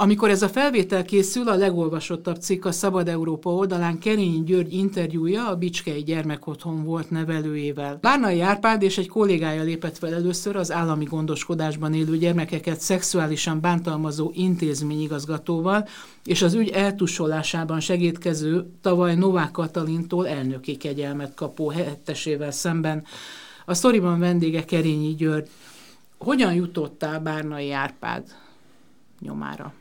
Amikor ez a felvétel készül, a legolvasottabb cikk a Szabad Európa oldalán Kerényi György interjúja a Bicskei Gyermekotthon volt nevelőjével. Bárnai Árpád és egy kollégája lépett fel először az állami gondoskodásban élő gyermekeket szexuálisan bántalmazó intézményigazgatóval, és az ügy eltusolásában segítkező tavaly Novák Katalintól elnöki kegyelmet kapó helyettesével szemben. A sztoriban vendége Kerényi György. Hogyan jutottál Bárnai Árpád nyomára?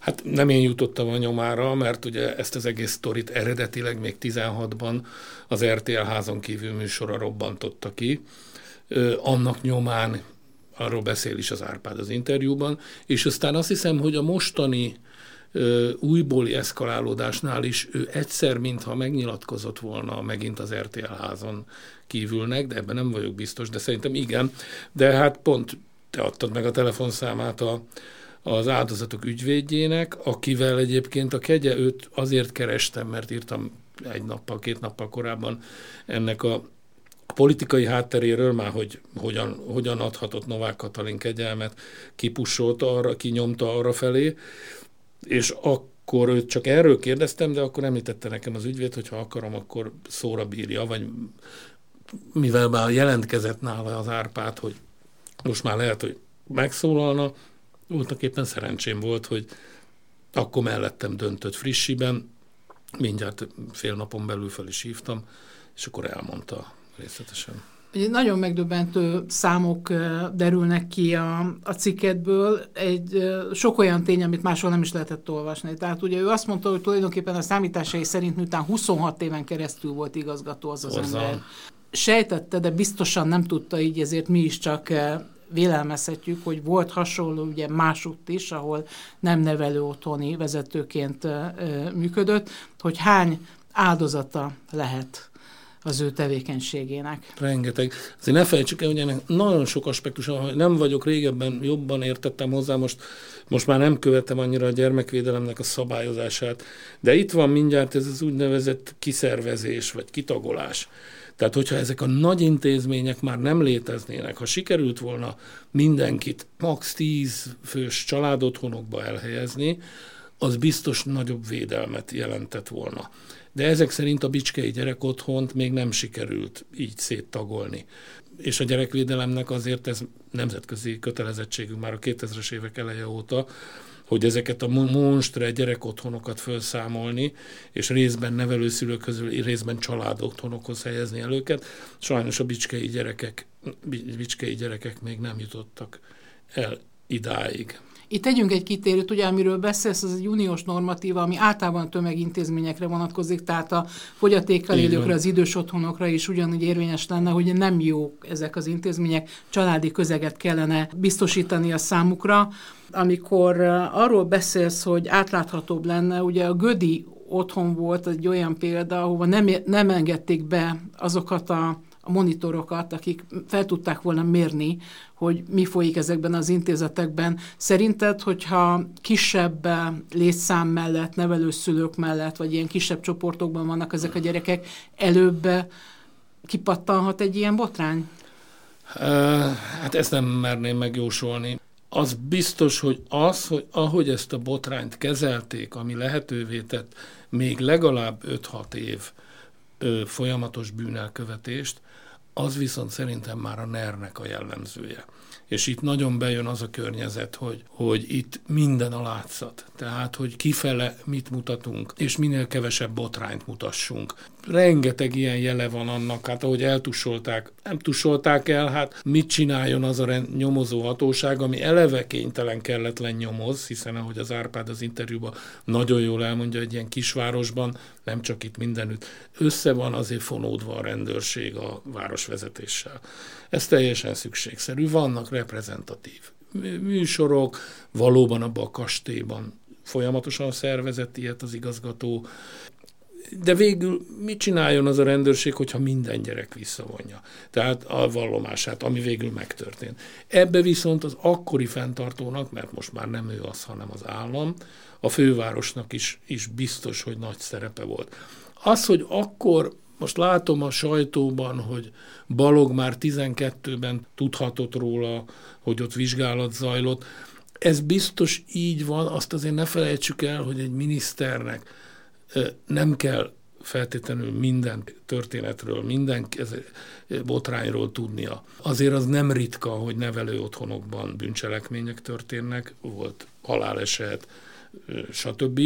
Hát nem én jutottam a nyomára, mert ugye ezt az egész sztorit eredetileg még 16-ban az RTL házon kívül műsora robbantotta ki. Annak nyomán arról beszél is az Árpád az interjúban, és aztán azt hiszem, hogy a mostani újbóli eszkalálódásnál is ő egyszer, mintha megnyilatkozott volna megint az RTL házon kívülnek, de ebben nem vagyok biztos, de szerintem igen. De hát pont te adtad meg a telefonszámát a, az áldozatok ügyvédjének, akivel egyébként a kegye őt azért kerestem, mert írtam egy nappal, két nappal korábban ennek a politikai hátteréről, már hogy hogyan, hogyan adhatott Novák Katalin kegyelmet, kipussolta arra, kinyomta arra felé, és akkor őt csak erről kérdeztem, de akkor említette nekem az ügyvéd, hogy ha akarom, akkor szóra bírja, vagy mivel már jelentkezett nála az Árpát, hogy most már lehet, hogy megszólalna, voltak éppen szerencsém volt, hogy akkor mellettem döntött frissiben, mindjárt fél napon belül fel is hívtam, és akkor elmondta részletesen. Ugye nagyon megdöbbentő számok derülnek ki a, a cikketből, egy sok olyan tény, amit máshol nem is lehetett olvasni. Tehát ugye ő azt mondta, hogy tulajdonképpen a számításai szerint miután 26 éven keresztül volt igazgató az az Hozzá. ember. Sejtette, de biztosan nem tudta így, ezért mi is csak vélelmezhetjük, hogy volt hasonló ugye másutt is, ahol nem nevelő otthoni vezetőként működött, hogy hány áldozata lehet az ő tevékenységének. Rengeteg. Azért ne felejtsük el, hogy ennek nagyon sok aspektus, hogy nem vagyok régebben, jobban értettem hozzá, most, most már nem követem annyira a gyermekvédelemnek a szabályozását, de itt van mindjárt ez az úgynevezett kiszervezés, vagy kitagolás. Tehát, hogyha ezek a nagy intézmények már nem léteznének, ha sikerült volna mindenkit max. 10 fős családotthonokba elhelyezni, az biztos nagyobb védelmet jelentett volna. De ezek szerint a Bicskei gyerekotthont még nem sikerült így széttagolni. És a gyerekvédelemnek azért ez nemzetközi kötelezettségünk már a 2000-es évek eleje óta, hogy ezeket a monstre gyerekotthonokat felszámolni, és részben nevelőszülők közül, részben családotthonokhoz helyezni el őket. Sajnos a bicskei gyerekek, bicskei gyerekek még nem jutottak el idáig. Itt tegyünk egy kitérőt, ugye amiről beszélsz, az egy uniós normatíva, ami általában tömegintézményekre vonatkozik, tehát a fogyatékkal élőkre, az idős otthonokra is ugyanúgy érvényes lenne, hogy nem jók ezek az intézmények, családi közeget kellene biztosítani a számukra. Amikor arról beszélsz, hogy átláthatóbb lenne, ugye a Gödi otthon volt egy olyan példa, ahova nem, nem engedték be azokat a a monitorokat, akik fel tudták volna mérni, hogy mi folyik ezekben az intézetekben. Szerinted, hogyha kisebb létszám mellett, nevelőszülők mellett, vagy ilyen kisebb csoportokban vannak ezek a gyerekek, előbb kipattanhat egy ilyen botrány? Hát ezt nem merném megjósolni. Az biztos, hogy az, hogy ahogy ezt a botrányt kezelték, ami lehetővé tett még legalább 5-6 év ö, folyamatos bűnelkövetést, az viszont szerintem már a NER-nek a jellemzője. És itt nagyon bejön az a környezet, hogy, hogy itt minden a látszat. Tehát, hogy kifele mit mutatunk, és minél kevesebb botrányt mutassunk. Rengeteg ilyen jele van annak, hát ahogy eltusolták, nem tusolták el, hát mit csináljon az a nyomozó hatóság, ami eleve kénytelen kelletlen nyomoz, hiszen ahogy az Árpád az interjúban nagyon jól elmondja, egy ilyen kisvárosban, nem csak itt mindenütt, össze van azért fonódva a rendőrség a városvezetéssel. Ez teljesen szükségszerű. Vannak reprezentatív műsorok, valóban abban a kastélyban folyamatosan szervezett ilyet az igazgató. De végül mit csináljon az a rendőrség, hogyha minden gyerek visszavonja? Tehát a vallomását, ami végül megtörtént. Ebbe viszont az akkori fenntartónak, mert most már nem ő az, hanem az állam, a fővárosnak is, is biztos, hogy nagy szerepe volt. Az, hogy akkor most látom a sajtóban, hogy Balog már 12-ben tudhatott róla, hogy ott vizsgálat zajlott. Ez biztos így van, azt azért ne felejtsük el, hogy egy miniszternek nem kell feltétlenül minden történetről, minden botrányról tudnia. Azért az nem ritka, hogy nevelő otthonokban bűncselekmények történnek, volt haláleset, stb.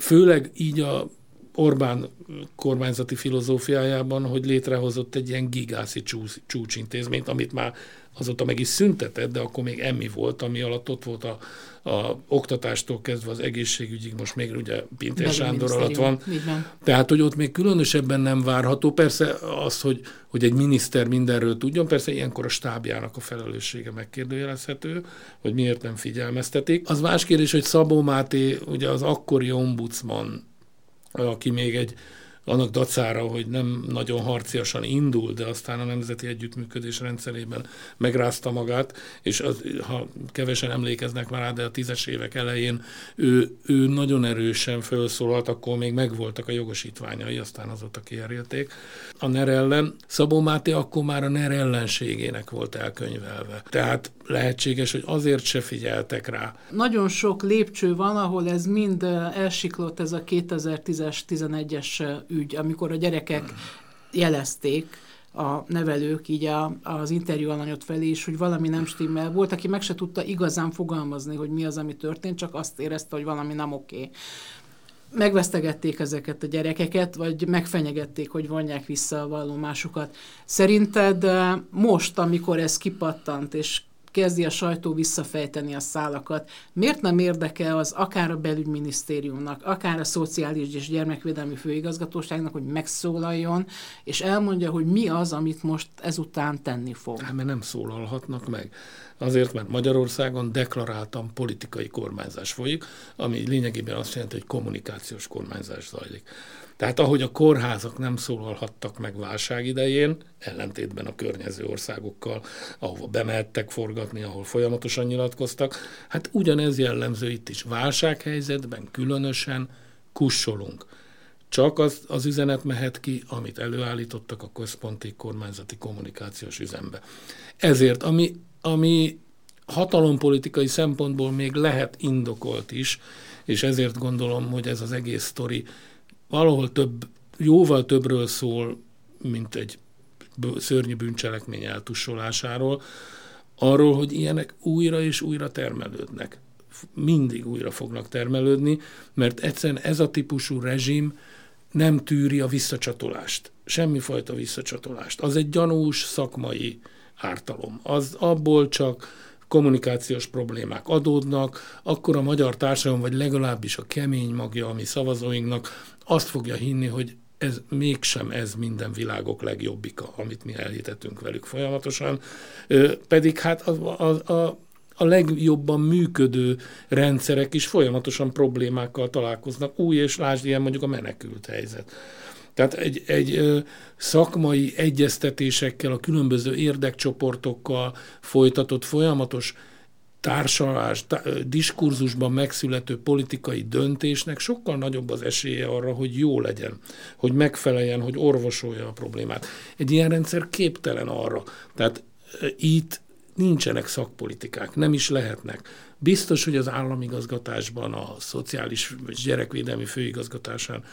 Főleg így a Orbán kormányzati filozófiájában, hogy létrehozott egy ilyen gigászi csúcsintézményt, amit már azóta meg is szüntetett, de akkor még emmi volt, ami alatt ott volt a, a oktatástól kezdve az egészségügyig, most még ugye Pintér Sándor alatt van. Tehát, hogy ott még különösebben nem várható. Persze az, hogy, hogy egy miniszter mindenről tudjon, persze ilyenkor a stábjának a felelőssége megkérdőjelezhető, hogy miért nem figyelmeztetik. Az más kérdés, hogy Szabó Máté, ugye az akkori ombudsman, aki még egy annak dacára, hogy nem nagyon harciasan indul, de aztán a nemzeti együttműködés rendszerében megrázta magát, és az, ha kevesen emlékeznek már rá, de a tízes évek elején ő, ő nagyon erősen felszólalt, akkor még megvoltak a jogosítványai, aztán azóta kiherélték. A NER ellen Szabó Máté akkor már a NER ellenségének volt elkönyvelve. Tehát lehetséges, hogy azért se figyeltek rá. Nagyon sok lépcső van, ahol ez mind elsiklott, ez a 2010-es, 11-es ügy, amikor a gyerekek jelezték, a nevelők így a, az interjú alanyot felé is, hogy valami nem stimmel. Volt, aki meg se tudta igazán fogalmazni, hogy mi az, ami történt, csak azt érezte, hogy valami nem oké. Okay. Megvesztegették ezeket a gyerekeket, vagy megfenyegették, hogy vonják vissza a vallomásukat. Szerinted most, amikor ez kipattant, és kezdi a sajtó visszafejteni a szálakat. Miért nem érdekel az akár a belügyminisztériumnak, akár a Szociális és Gyermekvédelmi Főigazgatóságnak, hogy megszólaljon, és elmondja, hogy mi az, amit most ezután tenni fog? Hát, mert nem szólalhatnak meg. Azért, mert Magyarországon deklaráltan politikai kormányzás folyik, ami lényegében azt jelenti, hogy kommunikációs kormányzás zajlik. Tehát ahogy a kórházak nem szólalhattak meg válság idején, ellentétben a környező országokkal, ahova bemehettek forgatni, ahol folyamatosan nyilatkoztak, hát ugyanez jellemző itt is. Válsághelyzetben különösen kussolunk. Csak az, az üzenet mehet ki, amit előállítottak a központi kormányzati kommunikációs üzembe. Ezért, ami, ami hatalompolitikai szempontból még lehet indokolt is, és ezért gondolom, hogy ez az egész sztori valahol több, jóval többről szól, mint egy szörnyű bűncselekmény eltussolásáról, arról, hogy ilyenek újra és újra termelődnek. Mindig újra fognak termelődni, mert egyszerűen ez a típusú rezsim nem tűri a visszacsatolást. Semmifajta visszacsatolást. Az egy gyanús szakmai ártalom. Az abból csak kommunikációs problémák adódnak, akkor a magyar társadalom, vagy legalábbis a kemény magja, ami szavazóinknak azt fogja hinni, hogy ez mégsem ez minden világok legjobbika, amit mi elhitetünk velük folyamatosan, pedig hát a, a, a, a legjobban működő rendszerek is folyamatosan problémákkal találkoznak, új és lásd ilyen mondjuk a menekült helyzet. Tehát egy, egy szakmai egyeztetésekkel, a különböző érdekcsoportokkal folytatott folyamatos társalás, tá- diskurzusban megszülető politikai döntésnek sokkal nagyobb az esélye arra, hogy jó legyen, hogy megfeleljen, hogy orvosolja a problémát. Egy ilyen rendszer képtelen arra. Tehát itt nincsenek szakpolitikák, nem is lehetnek. Biztos, hogy az államigazgatásban, a szociális és gyerekvédelmi főigazgatásán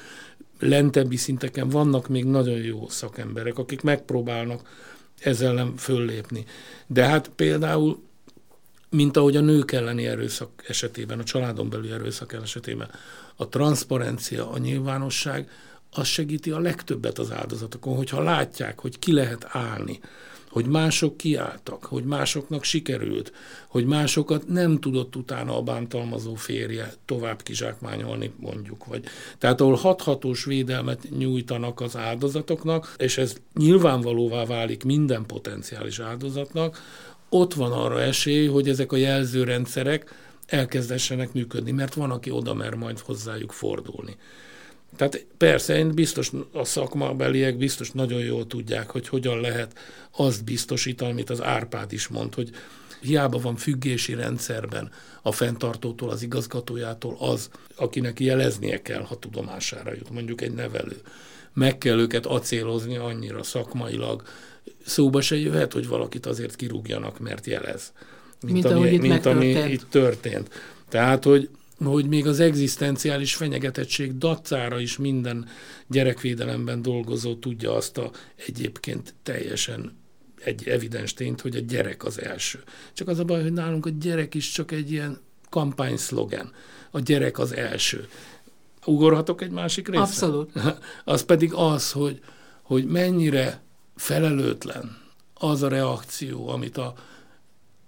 lentebbi szinteken vannak még nagyon jó szakemberek, akik megpróbálnak ezzel nem föllépni. De hát például mint ahogy a nők elleni erőszak esetében, a családon belüli erőszak esetében. A transzparencia, a nyilvánosság, az segíti a legtöbbet az áldozatokon, hogyha látják, hogy ki lehet állni, hogy mások kiálltak, hogy másoknak sikerült, hogy másokat nem tudott utána a bántalmazó férje tovább kizsákmányolni, mondjuk. Vagy. Tehát ahol hathatós védelmet nyújtanak az áldozatoknak, és ez nyilvánvalóvá válik minden potenciális áldozatnak, ott van arra esély, hogy ezek a jelzőrendszerek elkezdessenek működni, mert van, aki oda mer majd hozzájuk fordulni. Tehát persze, én biztos a szakmabeliek biztos nagyon jól tudják, hogy hogyan lehet azt biztosítani, amit az Árpád is mond, hogy hiába van függési rendszerben a fenntartótól, az igazgatójától az, akinek jeleznie kell, ha tudomására jut, mondjuk egy nevelő. Meg kell őket acélozni annyira szakmailag, szóba se jöhet, hogy valakit azért kirúgjanak, mert jelez. Mint, mint ami, itt mint ami itt történt. Tehát, hogy hogy még az egzisztenciális fenyegetettség dacára is minden gyerekvédelemben dolgozó tudja azt a egyébként teljesen egy evidens tényt, hogy a gyerek az első. Csak az a baj, hogy nálunk a gyerek is csak egy ilyen kampányszlogen. A gyerek az első. Ugorhatok egy másik részre? Abszolút. Az pedig az, hogy, hogy mennyire felelőtlen az a reakció, amit a,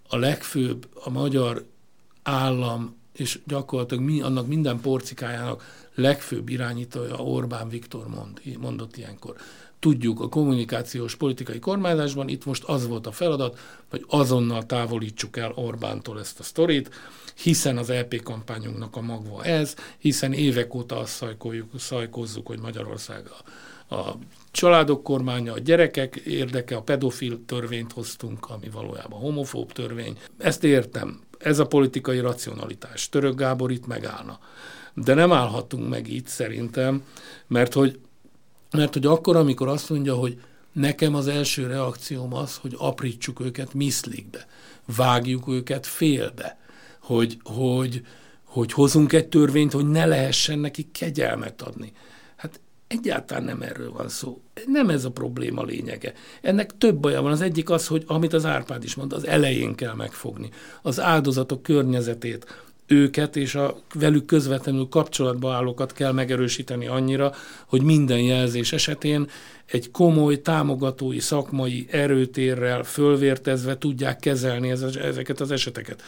a legfőbb, a magyar állam és gyakorlatilag mi, annak minden porcikájának legfőbb irányítója Orbán Viktor mond, mondott ilyenkor. Tudjuk, a kommunikációs politikai kormányzásban itt most az volt a feladat, hogy azonnal távolítsuk el Orbántól ezt a sztorit, hiszen az LP kampányunknak a magva ez, hiszen évek óta azt szajkozzuk, hogy Magyarország a, a családok kormánya, a gyerekek érdeke, a pedofil törvényt hoztunk, ami valójában homofób törvény. Ezt értem, ez a politikai racionalitás. Török Gábor itt megállna. De nem állhatunk meg itt szerintem, mert hogy, mert hogy akkor, amikor azt mondja, hogy nekem az első reakcióm az, hogy aprítsuk őket miszlikbe, vágjuk őket félbe, hogy, hogy, hogy hozunk egy törvényt, hogy ne lehessen neki kegyelmet adni. Egyáltalán nem erről van szó. Nem ez a probléma lényege. Ennek több baja van. Az egyik az, hogy amit az Árpád is mondta, az elején kell megfogni. Az áldozatok környezetét, őket és a velük közvetlenül kapcsolatba állókat kell megerősíteni annyira, hogy minden jelzés esetén egy komoly, támogatói, szakmai erőtérrel fölvértezve tudják kezelni ezeket az eseteket.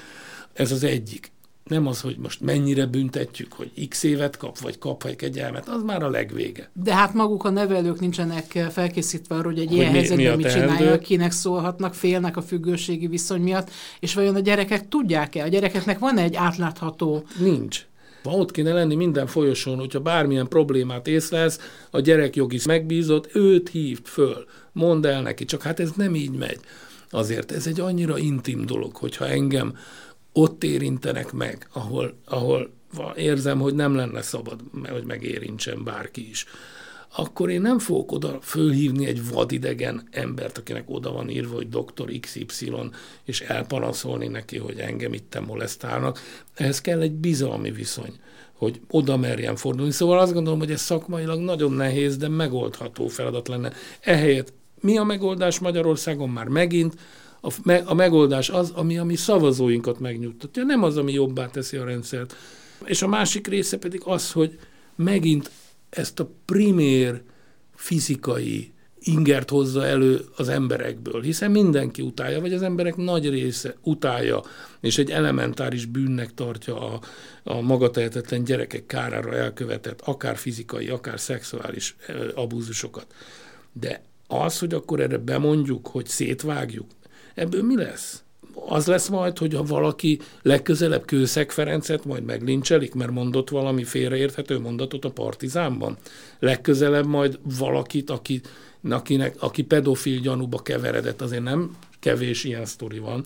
Ez az egyik nem az, hogy most mennyire büntetjük, hogy x évet kap, vagy kap egy kegyelmet, az már a legvége. De hát maguk a nevelők nincsenek felkészítve arra, hogy egy hogy ilyen mi, helyzetben mi mit csinálják, kinek szólhatnak, félnek a függőségi viszony miatt, és vajon a gyerekek tudják-e? A gyerekeknek van egy átlátható... Nincs. Van ott kéne lenni minden folyosón, hogyha bármilyen problémát észlelsz, a gyerekjogi megbízott, őt hívt föl, mondd el neki, csak hát ez nem így megy. Azért ez egy annyira intim dolog, hogyha engem ott érintenek meg, ahol, ahol érzem, hogy nem lenne szabad, hogy megérintsen bárki is, akkor én nem fogok oda fölhívni egy vadidegen embert, akinek oda van írva, hogy doktor XY, és elpanaszolni neki, hogy engem itt molesztálnak. Ehhez kell egy bizalmi viszony, hogy oda merjen fordulni. Szóval azt gondolom, hogy ez szakmailag nagyon nehéz, de megoldható feladat lenne. Ehelyett mi a megoldás Magyarországon már megint? A, me, a megoldás az, ami a mi szavazóinkat megnyugtatja, nem az, ami jobbá teszi a rendszert. És a másik része pedig az, hogy megint ezt a primér fizikai ingert hozza elő az emberekből, hiszen mindenki utálja, vagy az emberek nagy része utálja, és egy elementáris bűnnek tartja a, a magatehetetlen gyerekek kárára elkövetett, akár fizikai, akár szexuális abúzusokat. De az, hogy akkor erre bemondjuk, hogy szétvágjuk, Ebből mi lesz? Az lesz majd, hogy ha valaki legközelebb Kőszeg Ferencet majd meglincselik, mert mondott valami félreérthető mondatot a partizánban. Legközelebb majd valakit, aki, akinek, aki pedofil gyanúba keveredett, azért nem kevés ilyen sztori van,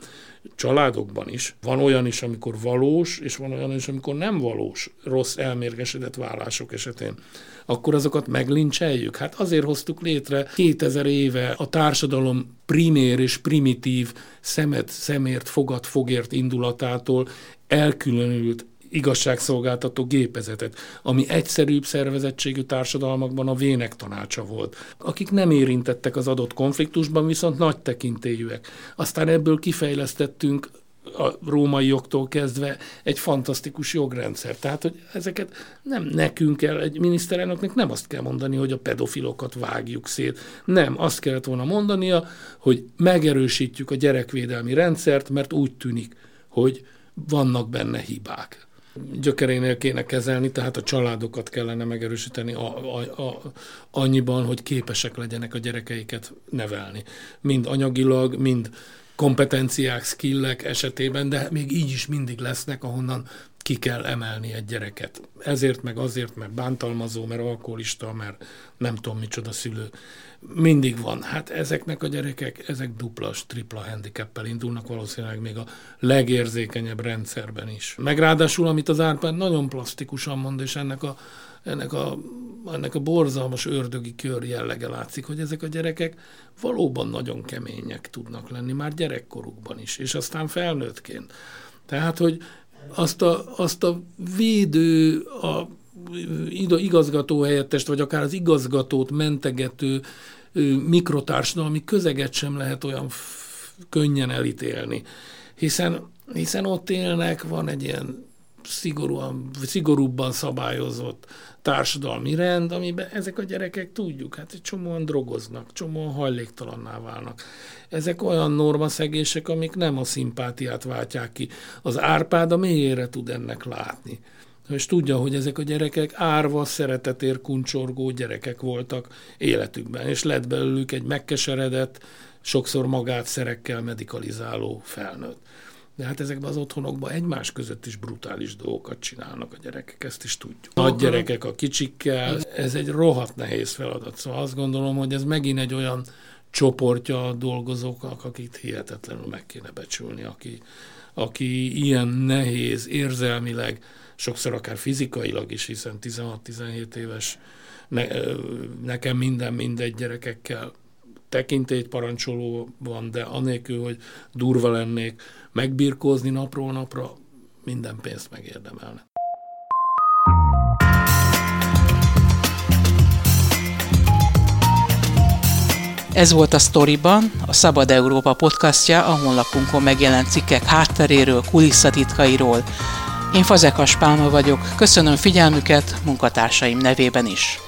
családokban is. Van olyan is, amikor valós, és van olyan is, amikor nem valós, rossz elmérgesedett vállások esetén. Akkor azokat meglincseljük? Hát azért hoztuk létre 2000 éve a társadalom primér és primitív szemet, szemért, fogad, fogért indulatától elkülönült igazságszolgáltató gépezetet, ami egyszerűbb szervezettségű társadalmakban a vének tanácsa volt, akik nem érintettek az adott konfliktusban, viszont nagy tekintélyűek. Aztán ebből kifejlesztettünk a római jogtól kezdve egy fantasztikus jogrendszer. Tehát, hogy ezeket nem nekünk kell, egy miniszterelnöknek nem azt kell mondani, hogy a pedofilokat vágjuk szét. Nem, azt kellett volna mondania, hogy megerősítjük a gyerekvédelmi rendszert, mert úgy tűnik, hogy vannak benne hibák gyökerénél kéne kezelni, tehát a családokat kellene megerősíteni a, a, a, annyiban, hogy képesek legyenek a gyerekeiket nevelni. Mind anyagilag, mind kompetenciák, skillek esetében, de még így is mindig lesznek, ahonnan ki kell emelni egy gyereket. Ezért, meg azért, mert bántalmazó, mert alkoholista, mert nem tudom micsoda szülő. Mindig van. Hát ezeknek a gyerekek, ezek duplas, tripla handicappel indulnak valószínűleg még a legérzékenyebb rendszerben is. Meg ráadásul, amit az Árpád nagyon plastikusan mond, és ennek a, ennek a, ennek a borzalmas ördögi kör jellege látszik, hogy ezek a gyerekek valóban nagyon kemények tudnak lenni, már gyerekkorukban is, és aztán felnőttként. Tehát, hogy azt a, azt a védő, a igazgató helyettest, vagy akár az igazgatót mentegető mikrotársadalmi közeget sem lehet olyan könnyen elítélni. Hiszen, hiszen ott élnek, van egy ilyen szigorúan, szigorúbban szabályozott társadalmi rend, amiben ezek a gyerekek tudjuk, hát egy csomóan drogoznak, csomóan hajléktalanná válnak. Ezek olyan normaszegések, amik nem a szimpátiát váltják ki. Az Árpád a mélyére tud ennek látni. És tudja, hogy ezek a gyerekek árva, szeretetér kuncsorgó gyerekek voltak életükben, és lett belőlük egy megkeseredett, sokszor magát szerekkel medikalizáló felnőtt. De hát ezekben az otthonokban egymás között is brutális dolgokat csinálnak a gyerekek, ezt is tudjuk. Nagy gyerekek a kicsikkel, ez egy rohadt nehéz feladat. Szóval azt gondolom, hogy ez megint egy olyan csoportja a dolgozóknak, akit hihetetlenül meg kéne becsülni, aki, aki ilyen nehéz, érzelmileg, sokszor akár fizikailag is, hiszen 16-17 éves ne, nekem minden mindegy gyerekekkel tekintélyt parancsoló van, de anélkül, hogy durva lennék, megbirkózni napról napra, minden pénzt megérdemelne. Ez volt a Storyban, a Szabad Európa podcastja, a honlapunkon megjelent cikkek hátteréről, kulisszatitkairól. Én Fazekas Pálma vagyok, köszönöm figyelmüket munkatársaim nevében is.